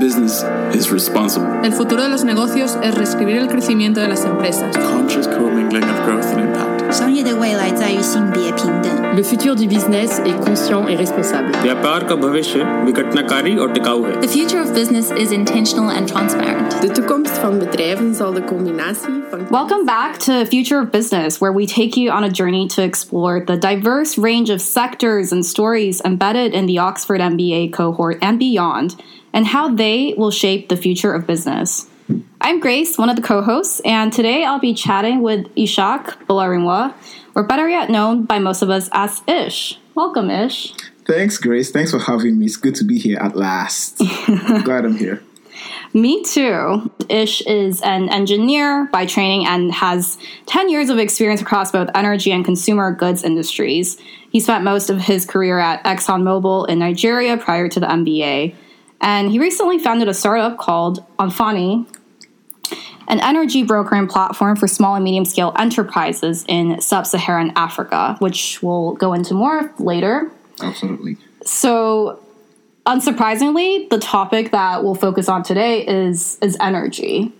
business is responsible. El futuro de los negocios es reescribir el crecimiento de las empresas. Conscious commingling of growth and impact. 商业的未来在于性别平等。 Le futur du business est conscient et responsable. व्यापार का भविष्य विघटनकारी और टिकाऊ है The future of business is intentional and transparent. De toekomst van bedrijven zal de combinatie van Welcome back to Future of Business, where we take you on a journey to explore the diverse range of sectors and stories embedded in the Oxford MBA cohort and beyond, and how they will shape the future of business. I'm Grace, one of the co hosts, and today I'll be chatting with Ishak Balarimwa, or better yet known by most of us as Ish. Welcome, Ish. Thanks, Grace. Thanks for having me. It's good to be here at last. I'm glad I'm here. Me too. Ish is an engineer by training and has 10 years of experience across both energy and consumer goods industries. He spent most of his career at ExxonMobil in Nigeria prior to the MBA. And he recently founded a startup called Anfani, an energy brokering platform for small and medium scale enterprises in sub Saharan Africa, which we'll go into more later. Absolutely. So, unsurprisingly, the topic that we'll focus on today is is energy.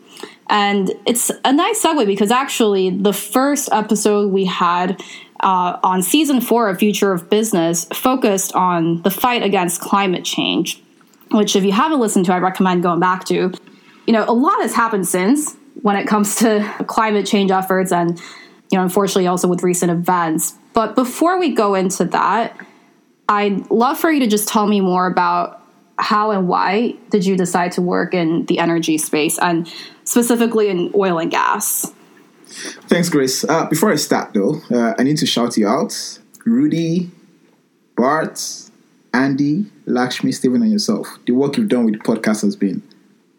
And it's a nice segue because actually, the first episode we had uh, on season four of Future of Business focused on the fight against climate change, which, if you haven't listened to, I recommend going back to. You know, a lot has happened since when it comes to climate change efforts and, you know, unfortunately also with recent events. But before we go into that, I'd love for you to just tell me more about how and why did you decide to work in the energy space and specifically in oil and gas? Thanks, Grace. Uh, before I start, though, uh, I need to shout you out. Rudy, Bart, Andy, Lakshmi, Stephen, and yourself. The work you've done with the podcast has been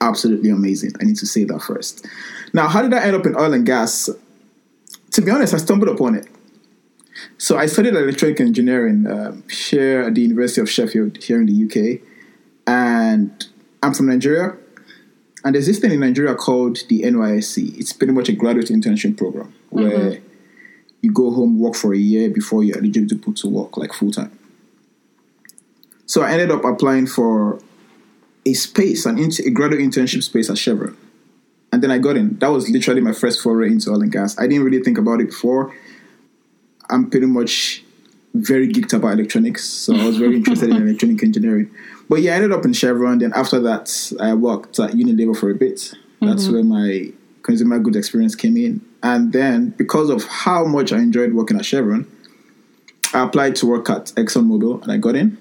absolutely amazing. I need to say that first. Now, how did I end up in oil and gas? To be honest, I stumbled upon it. So I studied electronic engineering um, here at the University of Sheffield here in the UK, and I'm from Nigeria. And there's this thing in Nigeria called the NYSC. It's pretty much a graduate internship program where you go home, work for a year before you're eligible to put to work like full time. So I ended up applying for a space, an int- a graduate internship space at Chevron. And then I got in. That was literally my first foray into oil and gas. I didn't really think about it before. I'm pretty much very geeked about electronics, so I was very interested in electronic engineering. But yeah, I ended up in Chevron. Then after that, I worked at Unilever for a bit. That's mm-hmm. where my consumer goods experience came in. And then because of how much I enjoyed working at Chevron, I applied to work at ExxonMobil and I got in.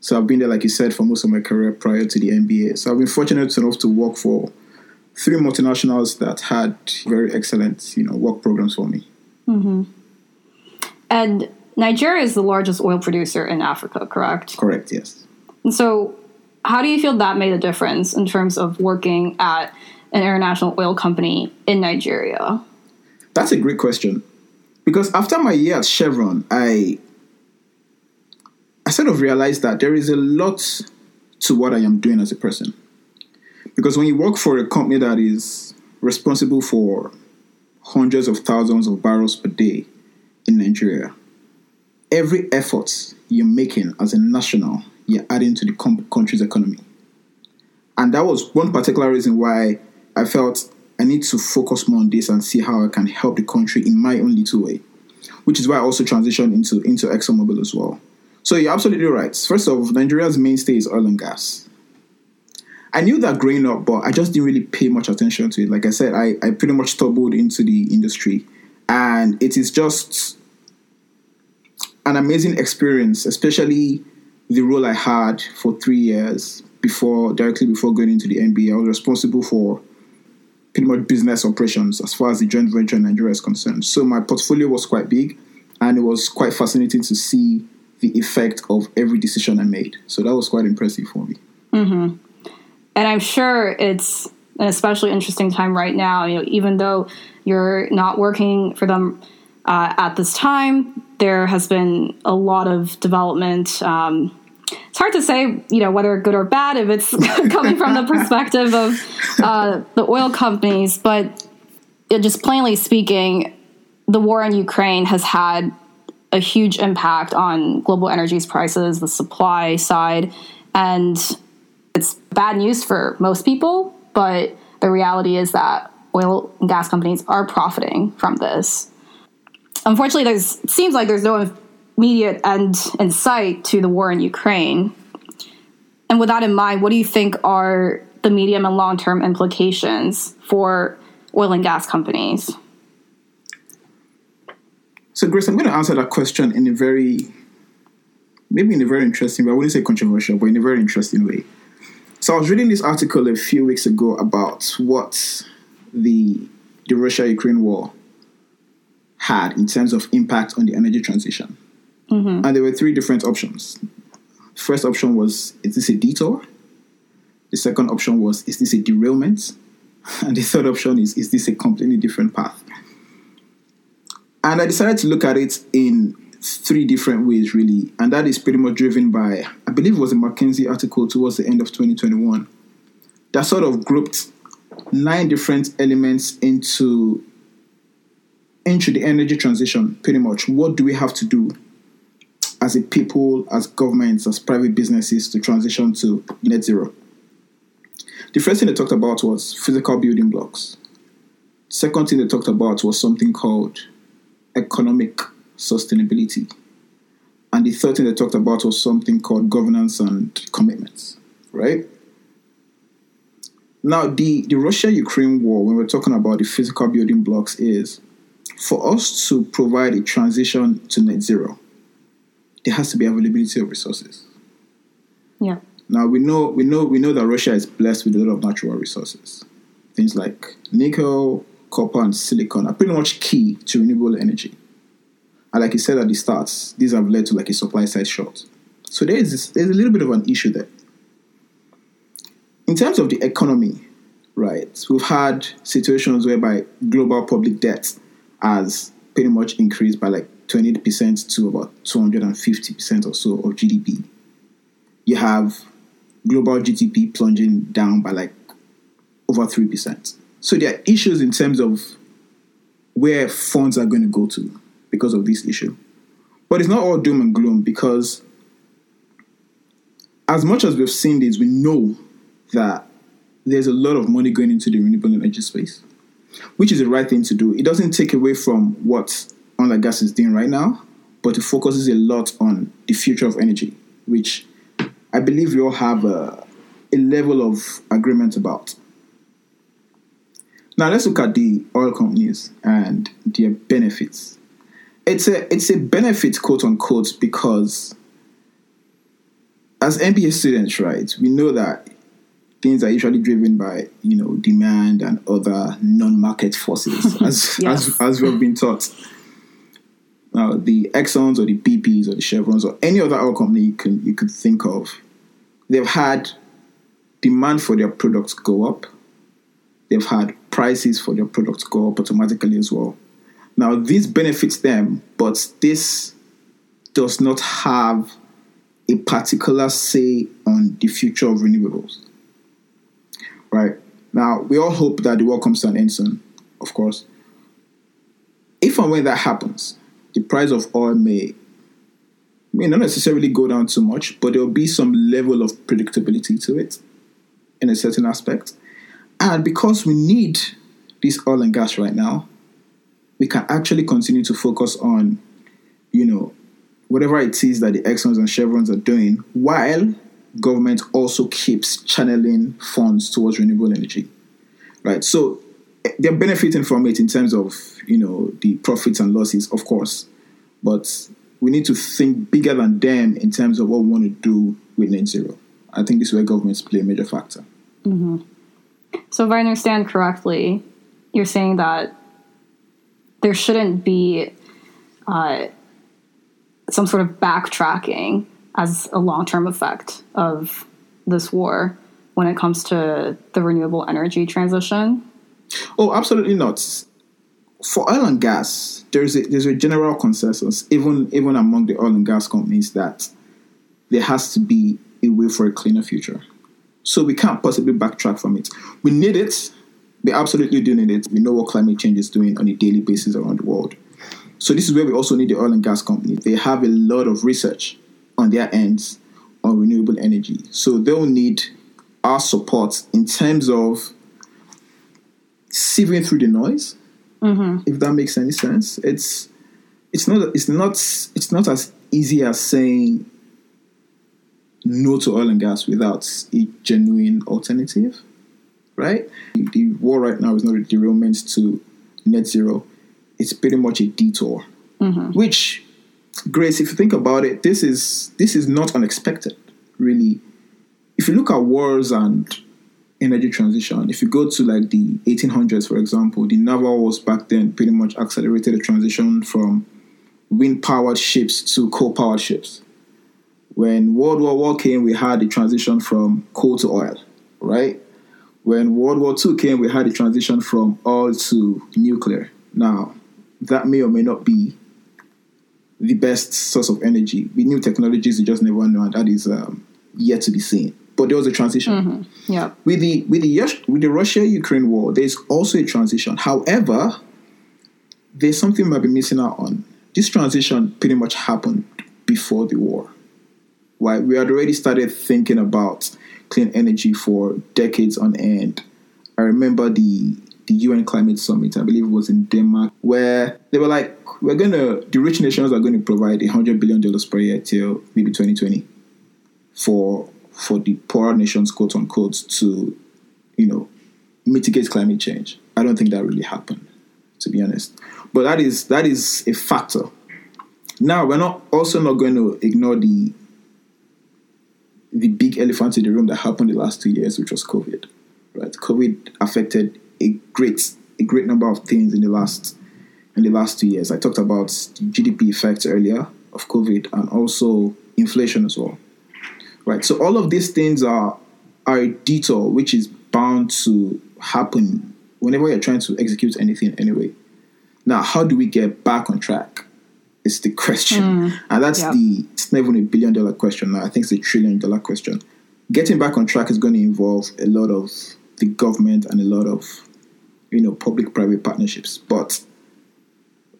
So I've been there, like you said, for most of my career prior to the MBA. So I've been fortunate enough to work for three multinationals that had very excellent, you know, work programs for me. Mm-hmm. And Nigeria is the largest oil producer in Africa, correct? Correct, yes. And so, how do you feel that made a difference in terms of working at an international oil company in Nigeria? That's a great question. Because after my year at Chevron, I sort of realized that there is a lot to what I am doing as a person. Because when you work for a company that is responsible for hundreds of thousands of barrels per day in Nigeria, every effort you're making as a national, you're adding to the country's economy. And that was one particular reason why I felt I need to focus more on this and see how I can help the country in my own little way. Which is why I also transitioned into, into ExxonMobil as well. So you're absolutely right. First of all, Nigeria's mainstay is oil and gas. I knew that growing up, but I just didn't really pay much attention to it. Like I said, I, I pretty much stumbled into the industry. And it is just an amazing experience, especially the role I had for three years before, directly before going into the MBA. I was responsible for pretty much business operations as far as the joint venture in Nigeria is concerned. So my portfolio was quite big, and it was quite fascinating to see the effect of every decision I made. So that was quite impressive for me. And I'm sure it's an especially interesting time right now. You know, even though you're not working for them uh, at this time, there has been a lot of development. Um, it's hard to say, you know, whether good or bad if it's coming from the perspective of uh, the oil companies, but just plainly speaking, the war in Ukraine has had a huge impact on global energies prices, the supply side, and It's bad news for most people, but the reality is that oil and gas companies are profiting from this. Unfortunately, there's it seems like there's no immediate end in sight to the war in Ukraine. And with that in mind, what do you think are the medium and long term implications for oil and gas companies? So, Grace, I'm going to answer that question in a very, maybe in a very interesting way. I wouldn't say controversial, but in a very interesting way. So, I was reading this article a few weeks ago about what the the Russia Ukraine war had in terms of impact on the energy transition. Mm-hmm. And there were three different options. First option was is this a detour? The second option was is this a derailment? And the third option is is this a completely different path? And I decided to look at it in three different ways, really. And that is pretty much driven by, I believe it was a McKinsey article towards the end of 2021 that sort of grouped nine different elements into into the energy transition pretty much. What do we have to do as a people as governments as private businesses to transition to net zero? The first thing they talked about was physical building blocks. Second thing they talked about was something called economic sustainability and the third thing they talked about was something called governance and commitments right now, the, the Russia Ukraine war, when we're talking about the physical building blocks, is for us to provide a transition to net zero, there has to be availability of resources. Yeah. Now we know we know we know that Russia is blessed with a lot of natural resources. Things like nickel, copper, and silicon are pretty much key to renewable energy. And like you said at the start, these have led to like a supply side short. So there is this, there's a little bit of an issue there in terms of the economy, right, we've had situations whereby global public debt has pretty much increased by like 20% to about 250% or so of GDP. You have global GDP plunging down by like over 3%. So there are issues in terms of where funds are going to go to because of this issue. But it's not all doom and gloom because as much as we've seen this, we know that there's a lot of money going into the renewable energy space, which is the right thing to do. It doesn't take away from what oil and gas is doing right now, but it focuses a lot on the future of energy, which I believe we all have a, a level of agreement about. Now let's look at the oil companies and their benefits. It's a it's a benefit, quote unquote, because as MBA students, right, we know that things are usually driven by you know demand and other non-market forces, as yes. as as we've been taught. Now, the Exxon's or the BP's or the Chevrons or any other oil company you can you could think of, they've had demand for their products go up. They've had prices for their products go up automatically as well. Now, this benefits them, but this does not have a particular say on the future of renewables right? Now, we all hope that the world comes to an end soon, of course. If and when that happens, the price of oil may, may not necessarily go down too much, but there will be some level of predictability to it in a certain aspect. And because we need this oil and gas right now, we can actually continue to focus on, you know, whatever it is that the Exxons and Chevrons are doing while government also keeps channeling funds towards renewable energy, right? So eh, they're benefiting from it in terms of you know the profits and losses, of course, but we need to think bigger than them in terms of what we want to do with net zero. I think this is where governments play a major factor. Mm-hmm. So, if I understand correctly, you're saying that there shouldn't be uh, some sort of backtracking as a long term effect of this war when it comes to the renewable energy transition? Oh, absolutely not. For oil and gas, there's a there's a general consensus, even even among the oil and gas companies, that there has to be a way for a cleaner future. So we can't possibly backtrack from it. We need it. We absolutely do need it. We know what climate change is doing on a daily basis around the world. So this is where we also need the oil and gas companies. They have a lot of research on their ends on renewable energy. So they'll need our support in terms of sieving through the noise. Mm-hmm. If that makes any sense, it's it's not it's not it's not as easy as saying no to oil and gas without a genuine alternative, right? The war right now is not a derailment to net zero; it's pretty much a detour. Mm-hmm. Which, Grace, if you think about it, this is this is not unexpected, really. If you look at wars and energy transition, if you go to like the 1800s, for example, the naval wars back then pretty much accelerated the transition from wind powered ships to coal powered ships. When World War One came, we had the transition from coal to oil, right? When World War Two came, we had the transition from oil to nuclear. Now, that may or may not be the best source of energy. With new technologies, you just never know, and that is um, yet to be seen. But there was a transition Yeah. with the with the with the Russia Ukraine war, there's also a transition. However, there's something we might be missing out on. This transition pretty much happened before the war. Right? We had already started thinking about clean energy for decades on end. I remember the the UN climate summit, I believe it was in Denmark, where they were like, we're gonna the rich nations are going to provide a hundred billion dollars per year till maybe 2020 for for the poorer nations, quote unquote, to you know mitigate climate change. I don't think that really happened, to be honest. But that is that is a factor. Now we're not also not going to ignore the the big elephant in the room that happened the last two years, which was COVID. Right, COVID affected a great a great number of things in the last in the last two years. I talked about GDP effects earlier of COVID and also inflation as well right? So all of these things are are a detour which is bound to happen whenever you're trying to execute anything anyway. Now, how do we get back on track? Is the question, hmm. and that's Yep. the it's not even a billion dollar question now. I think it's a trillion dollar question. Getting back on track is going to involve a lot of the government and a lot of you know public private partnerships. But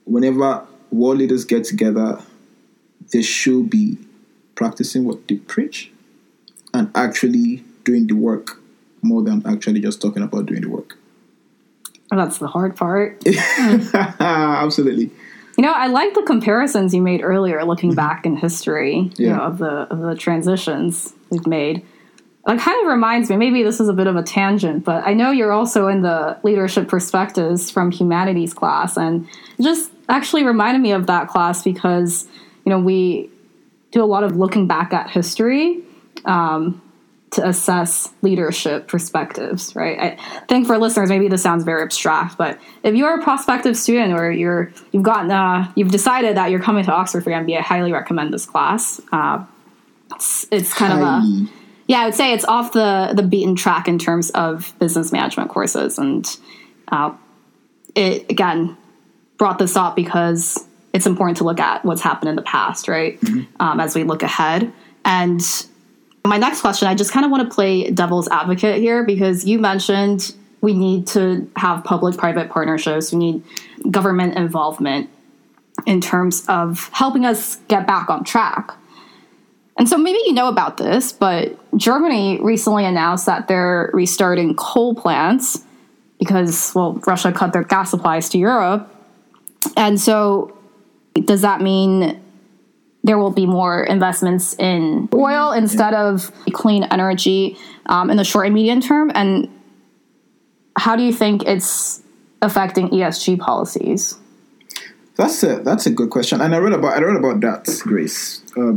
whenever world leaders get together, they should be practicing what they preach and actually doing the work more than actually just talking about doing the work. That's the hard part. Hmm. Absolutely. You know, I like the comparisons you made earlier, looking back in history, you Mm-hmm. Know, of the of the transitions we've made. It kind of reminds me. Maybe this is a bit of a tangent, but I know you're also in the leadership perspectives from humanities class, and it just actually reminded me of that class because you know we do a lot of looking back at history um, to assess leadership perspectives, right? I think for listeners, maybe this sounds very abstract, but if you're a prospective student or you're you've gotten uh, you've decided that you're coming to Oxford for your MBA, I highly recommend this class. Uh, it's, it's kind of a yeah, I would say it's off the the beaten track in terms of business management courses, and uh, it again brought this up because it's important to look at what's happened in the past, right? Um, as we look ahead. And my next question, I just kind of want to play devil's advocate here because you mentioned we need to have public-private partnerships, we need government involvement in terms of helping us get back on track. And so maybe you know about this, but Germany recently announced that they're restarting coal plants because, well, Russia cut their gas supplies to Europe. And so does that mean there will be more investments in oil instead of clean energy um, in the short and medium term? And how do you think it's affecting ESG policies? That's a that's a good question, and I read about I read about that, Grace. Uh,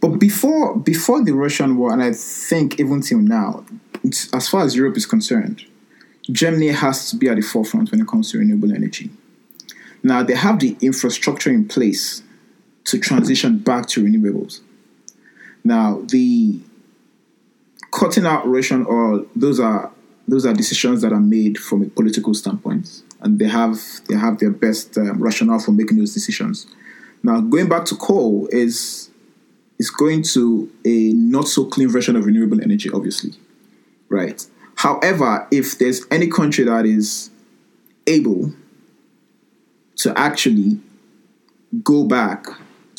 but before before the Russian war, and I think even till now, as far as Europe is concerned, Germany has to be at the forefront when it comes to renewable energy. Now they have the infrastructure in place to transition back to renewables. Now the cutting out Russian oil, those are those are decisions that are made from a political standpoint, and they have they have their best um, rationale for making those decisions. Now, going back to coal is is going to a not so clean version of renewable energy, obviously, right? However, if there's any country that is able to actually go back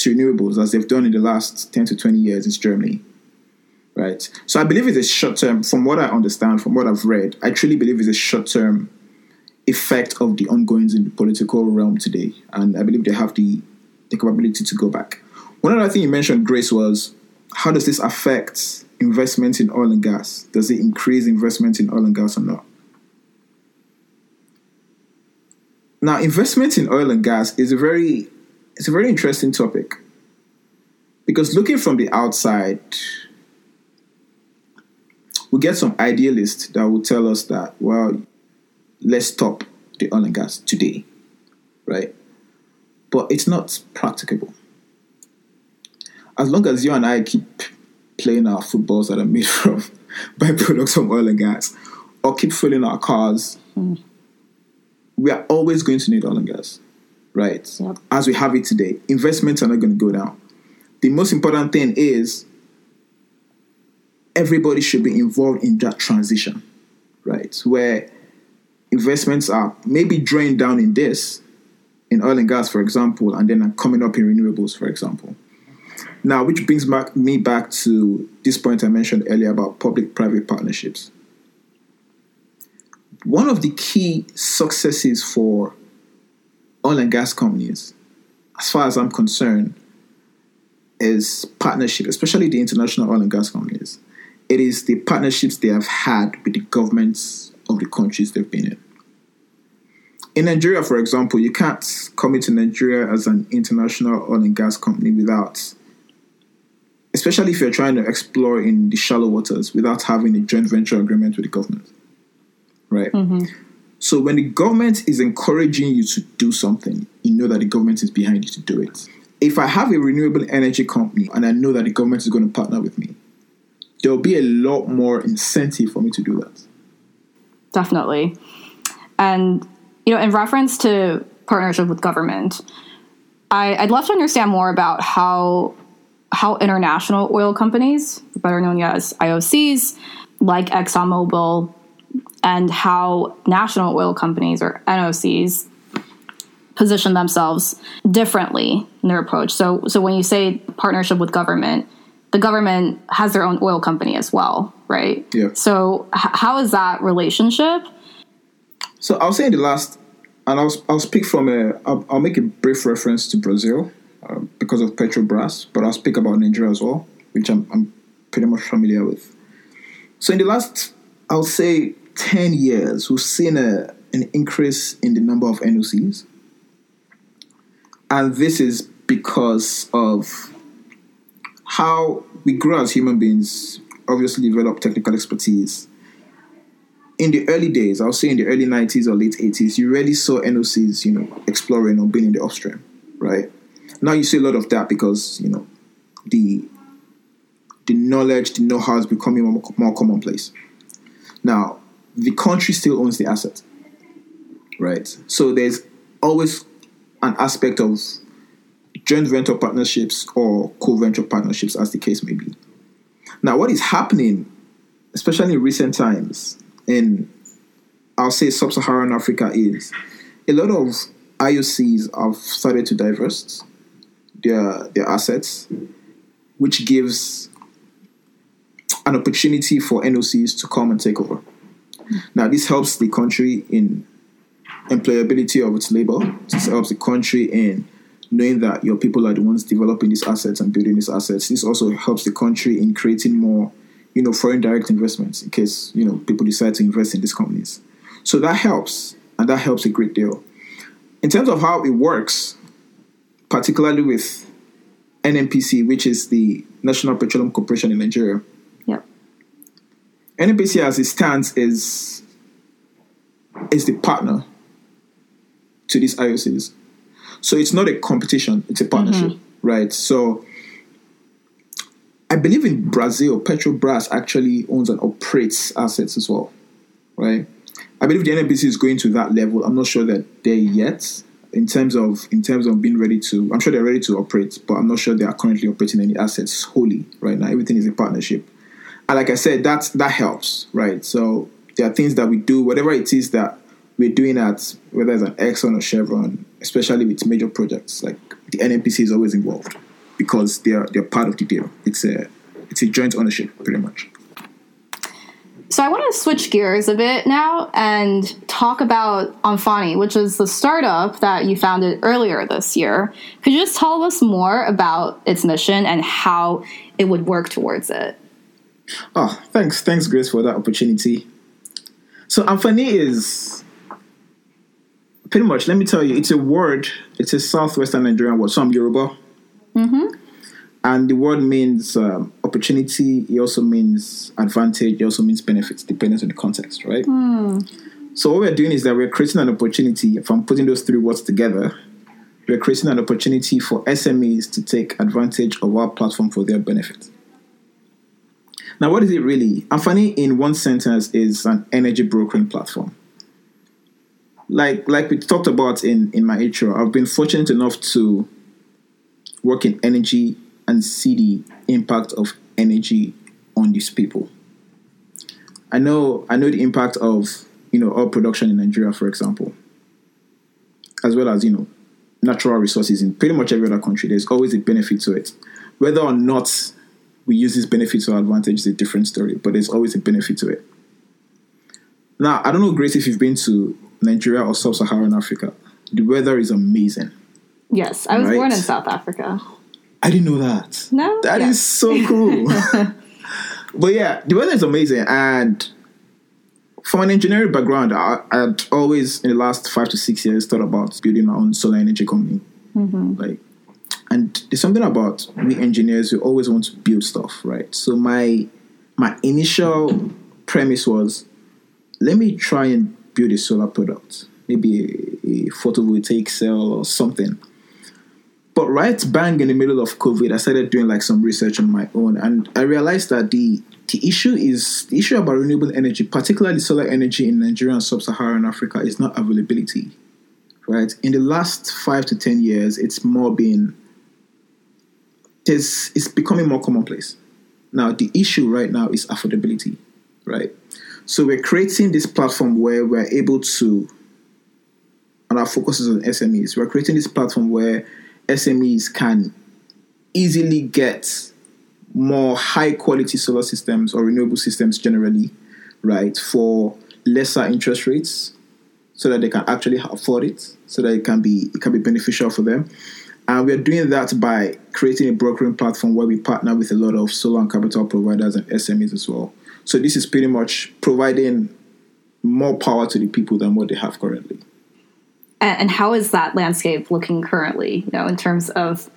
to renewables as they've done in the last 10 to 20 years, in Germany. right? So I believe it's a short term, from what I understand, from what I've read, I truly believe it's a short term effect of the ongoings in the political realm today. And I believe they have the, the capability to go back. One other thing you mentioned, Grace, was how does this affect investment in oil and gas? Does it increase investment in oil and gas or not? Now, investment in oil and gas is a very it's a very interesting topic because looking from the outside, we get some idealists that will tell us that well, let's stop the oil and gas today, right? But it's not practicable. As long as you and I keep playing our footballs that are made from byproducts of oil and gas, or keep filling our cars, mm. we are always going to need oil and gas, right? Yep. As we have it today, investments are not going to go down. The most important thing is everybody should be involved in that transition, right? Where investments are maybe drained down in this, in oil and gas, for example, and then coming up in renewables, for example. Now, which brings back me back to this point I mentioned earlier about public-private partnerships. One of the key successes for oil and gas companies, as far as I'm concerned, is partnership, especially the international oil and gas companies. It is the partnerships they have had with the governments of the countries they've been in. In Nigeria, for example, you can't come into Nigeria as an international oil and gas company without, especially if you're trying to explore in the shallow waters, without having a joint venture agreement with the government. Right? Mm-hmm. So when the government is encouraging you to do something, you know that the government is behind you to do it. If I have a renewable energy company and I know that the government is going to partner with me, there'll be a lot more incentive for me to do that. Definitely. And you know, in reference to partnership with government, I, would love to understand more about how how international oil companies, better known as IOCs, like ExxonMobil, and how national oil companies or NOCs position themselves differently in their approach. So, so when you say partnership with government, the government has their own oil company as well, right? Yeah. So, h- how is that relationship? So I'll say in the last, and I'll I'll speak from a I'll, I'll make a brief reference to Brazil uh, because of Petrobras, but I'll speak about Nigeria as well, which I'm I'm pretty much familiar with. So in the last, I'll say ten years, we've seen a an increase in the number of NOCs, and this is because of how we grow as human beings. Obviously, develop technical expertise in the early days, I'll say in the early 90s or late 80s, you rarely saw NOCs, you know, exploring or being in the upstream, right? Now you see a lot of that because, you know, the the knowledge, the know-how is becoming more, more commonplace. Now, the country still owns the asset, right? So there's always an aspect of joint venture partnerships or co-venture partnerships, as the case may be. Now, what is happening, especially in recent times, in I'll say sub-Saharan Africa is a lot of IOCs have started to divest their their assets, which gives an opportunity for NOCs to come and take over. Now, this helps the country in employability of its labor. This helps the country in knowing that your people are the ones developing these assets and building these assets. This also helps the country in creating more you know, foreign direct investments in case, you know, people decide to invest in these companies. So that helps, and that helps a great deal. In terms of how it works, particularly with NNPC, which is the National Petroleum Corporation in Nigeria. NNPC as it stands is is the partner to these IOCs. So it's not a competition, it's a partnership, mm-hmm. right? So I believe in Brazil, Petrobras actually owns and operates assets as well, right? I believe the NNPC is going to that level. I'm not sure that they're yet in terms of in terms of being ready to. I'm sure they're ready to operate, but I'm not sure they are currently operating any assets wholly right now. Everything is a partnership, and like I said, that that helps, right? So there are things that we do, whatever it is that we're doing at whether it's an Exxon or Chevron, especially with major projects, like the NNPC is always involved because they're they're part of the deal. It's a it's a joint ownership, pretty much. So I want to switch gears a bit now and talk about Amfani, which is the startup that you founded earlier this year. Could you just tell us more about its mission and how it would work towards it? Oh, thanks, thanks, Grace, for that opportunity. So Amfani is pretty much. Let me tell you, it's a word. It's a southwestern Nigerian word. So I'm Yoruba. Mm-hmm. And the word means um, opportunity. It also means advantage. It also means benefits, depending on the context, right? So what we're doing is that we're creating an opportunity. If I'm putting those three words together, we're creating an opportunity for SMEs to take advantage of our platform for their benefit. Now, what is it really? Amfani, in one sentence, is an energy brokering platform. Like, like we talked about in, in my intro, I've been fortunate enough to work in energy and see the impact of energy on these people. I know I know the impact of you know oil production in Nigeria, for example, as well as you know natural resources in pretty much every other country. There's always a benefit to it. Whether or not we use this benefit to our advantage is a different story, but there's always a benefit to it. Now, I don't know, Grace, if you've been to Nigeria or Sub-Saharan Africa. The weather is amazing. Yes, I was Right. born in South Africa. I didn't know that. No? That is so cool. but yeah, the weather is amazing. And from an engineering background, I, I'd always, in the last five to six years, thought about building my own solar energy company. Mm-hmm. Like, and there's something about we engineers who always want to build stuff, right? So my my initial premise was, let me try and build a solar product, maybe a, a photovoltaic cell or something. But right bang in the middle of COVID, I started doing like some research on my own, and I realized that the the issue is the issue about renewable energy, particularly solar energy in Nigeria and sub-Saharan Africa, is not availability. Right? In the last five to ten years, it's more been there's it's becoming more commonplace. Now the issue right now is affordability, right? So we're creating this platform where we're able to, and our focus is on SMEs. We're creating this platform where SMEs can easily get more high quality solar systems or renewable systems generally, right, for lesser interest rates, so that they can actually afford it, so that it can be it can be beneficial for them. And we're doing that by creating a brokering platform where we partner with a lot of solar and capital providers and SMEs as well. So this is pretty much providing more power to the people than what they have currently. And, and how is that landscape looking currently, you know, in terms of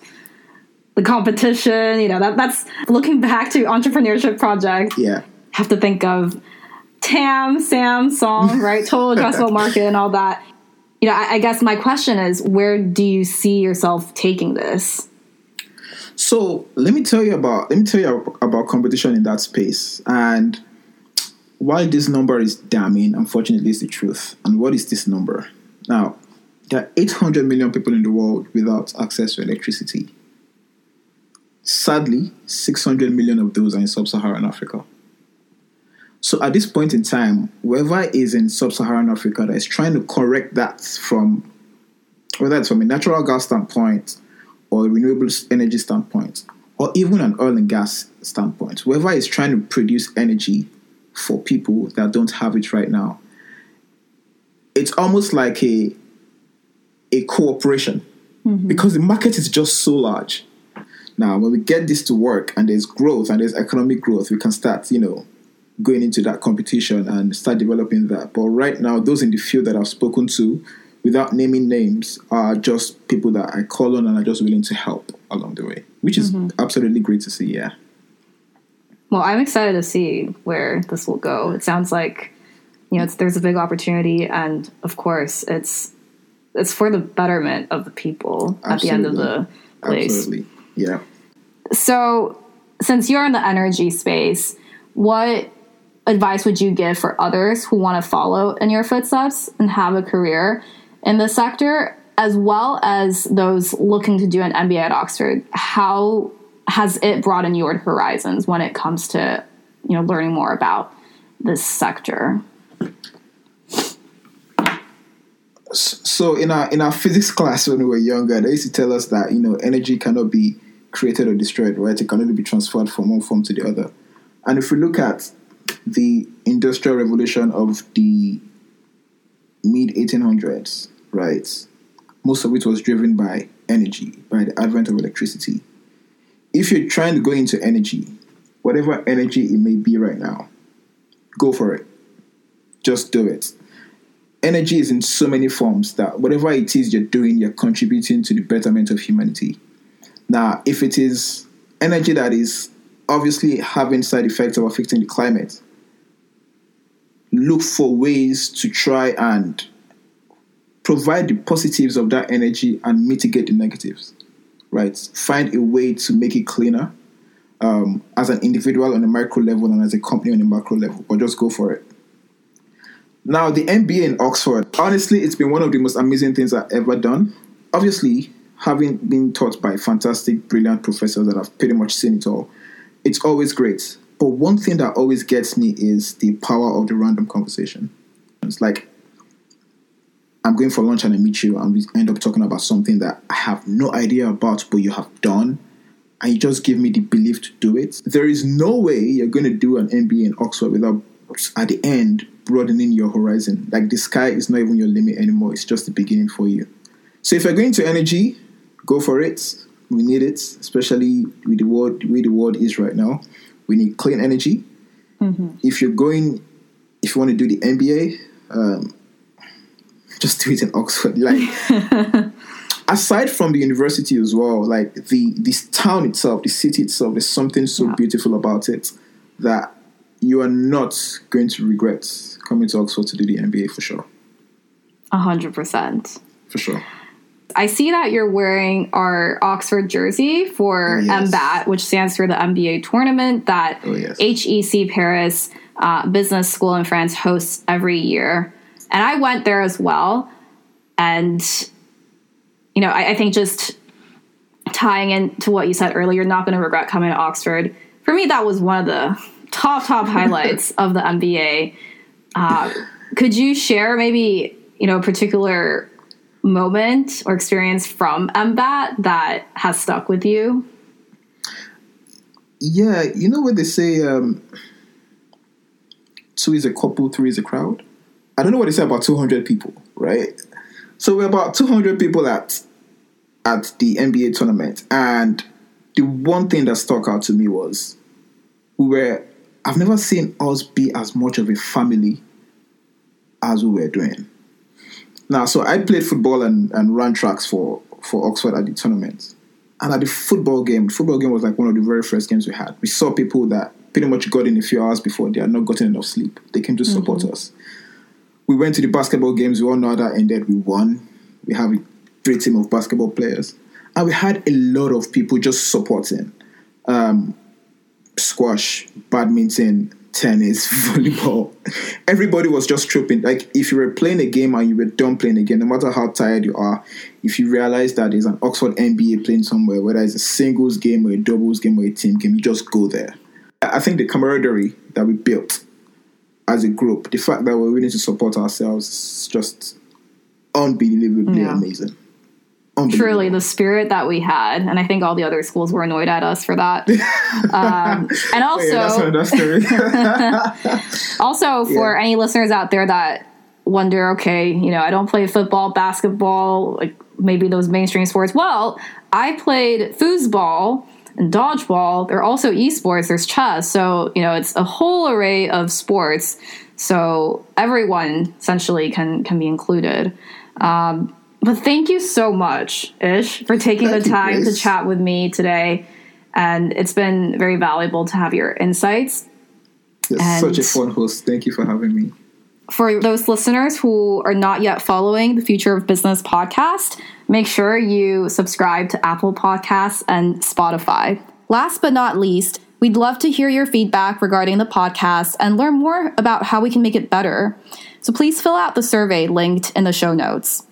the competition, you know, that that's looking back to entrepreneurship project, Yeah. have to think of TAM, SAM, SOM, right? Total addressable market and all that. You know, I, I guess my question is where do you see yourself taking this? So let me tell you about let me tell you about competition in that space. And while this number is damning, unfortunately, it's the truth. And what is this number? Now, there are 800 million people in the world without access to electricity. Sadly, 600 million of those are in sub-Saharan Africa. So at this point in time, whoever is in sub-Saharan Africa that is trying to correct that from whether it's from a natural gas standpoint or a renewable energy standpoint, or even an oil and gas standpoint, whoever is trying to produce energy for people that don't have it right now, it's almost like a a cooperation mm-hmm. because the market is just so large. Now, when we get this to work and there's growth and there's economic growth, we can start, you know, going into that competition and start developing that. But right now, those in the field that I've spoken to, without naming names, are just people that I call on and are just willing to help along the way, which is mm-hmm. absolutely great to see. Yeah. Well, I'm excited to see where this will go. It sounds like you know it's, there's a big opportunity, and of course, it's it's for the betterment of the people at the end of the place. Absolutely. Yeah. So, since you're in the energy space, what advice would you give for others who want to follow in your footsteps and have a career in the sector, as well as those looking to do an MBA at Oxford? How has it broadened your horizons when it comes to you know learning more about this sector? So in our in our physics class when we were younger, they used to tell us that you know energy cannot be created or destroyed, right? It can only be transferred from one form to the other. And if we look at the industrial revolution of the mid 1800s, right? Most of it was driven by energy, by the advent of electricity. If you're trying to go into energy, whatever energy it may be right now, go for it. Just do it. Energy is in so many forms that whatever it is you're doing, you're contributing to the betterment of humanity. Now, if it is energy that is obviously having side effects of affecting the climate, look for ways to try and provide the positives of that energy and mitigate the negatives, right? Find a way to make it cleaner um, as an individual on a micro level and as a company on a macro level, but just go for it. Now, the MBA in Oxford, honestly, it's been one of the most amazing things I've ever done. Obviously, having been taught by fantastic, brilliant professors that have pretty much seen it all, it's always great. But one thing that always gets me is the power of the random conversation. It's like I'm going for lunch and I meet you, and we end up talking about something that I have no idea about, but you have done, and you just give me the belief to do it. There is no way you're going to do an MBA in Oxford without, at the end, broadening your horizon. Like the sky is not even your limit anymore, it's just the beginning for you. So if you're going to energy, go for it. We need it, especially with the world, way the world is right now. We need clean energy. Mm-hmm. If you're going, if you want to do the MBA, um, just do it in Oxford. Like, aside from the university as well, like the this town itself, the city itself, there's something so yeah. beautiful about it that you are not going to regret coming to Oxford to do the MBA for sure. A hundred percent. For sure. I see that you're wearing our Oxford jersey for yes. MBAT, which stands for the MBA tournament that oh, yes. HEC Paris uh, Business School in France hosts every year. And I went there as well. And, you know, I, I think just tying into what you said earlier, you're not going to regret coming to Oxford. For me, that was one of the top, top highlights of the MBA. Uh, could you share maybe, you know, a particular moment or experience from MBAT that has stuck with you? Yeah, you know what they say, um, two is a couple, three is a crowd? I don't know what they say about 200 people, right? So we're about 200 people at at the MBA tournament, and the one thing that stuck out to me was we were. I've never seen us be as much of a family as we were doing. Now, so I played football and, and ran tracks for, for Oxford at the tournament. And at the football game, the football game was like one of the very first games we had. We saw people that pretty much got in a few hours before they had not gotten enough sleep. They came to support mm-hmm. us we went to the basketball games. We all know how that ended. We won. We have a great team of basketball players, and we had a lot of people just supporting. Um, squash, badminton, tennis, volleyball. Everybody was just trooping. Like if you were playing a game and you were done playing again, no matter how tired you are, if you realize that there's an Oxford MBA playing somewhere, whether it's a singles game or a doubles game or a team game, you just go there. I think the camaraderie that we built as a group, the fact that we're willing to support ourselves is just unbelievably yeah. amazing. Truly, the spirit that we had, and I think all the other schools were annoyed at us for that. um, and also, yeah, also for yeah. any listeners out there that wonder, okay, you know, I don't play football, basketball, like maybe those mainstream sports. Well, I played foosball and dodgeball. There are also esports. There's chess. So you know, it's a whole array of sports. So everyone essentially can can be included. Um, but thank you so much, Ish, for taking thank the time to chat with me today. And it's been very valuable to have your insights. It's such a fun host. Thank you for having me. For those listeners who are not yet following the Future of Business podcast, make sure you subscribe to Apple Podcasts and Spotify. Last but not least, we'd love to hear your feedback regarding the podcast and learn more about how we can make it better. So please fill out the survey linked in the show notes.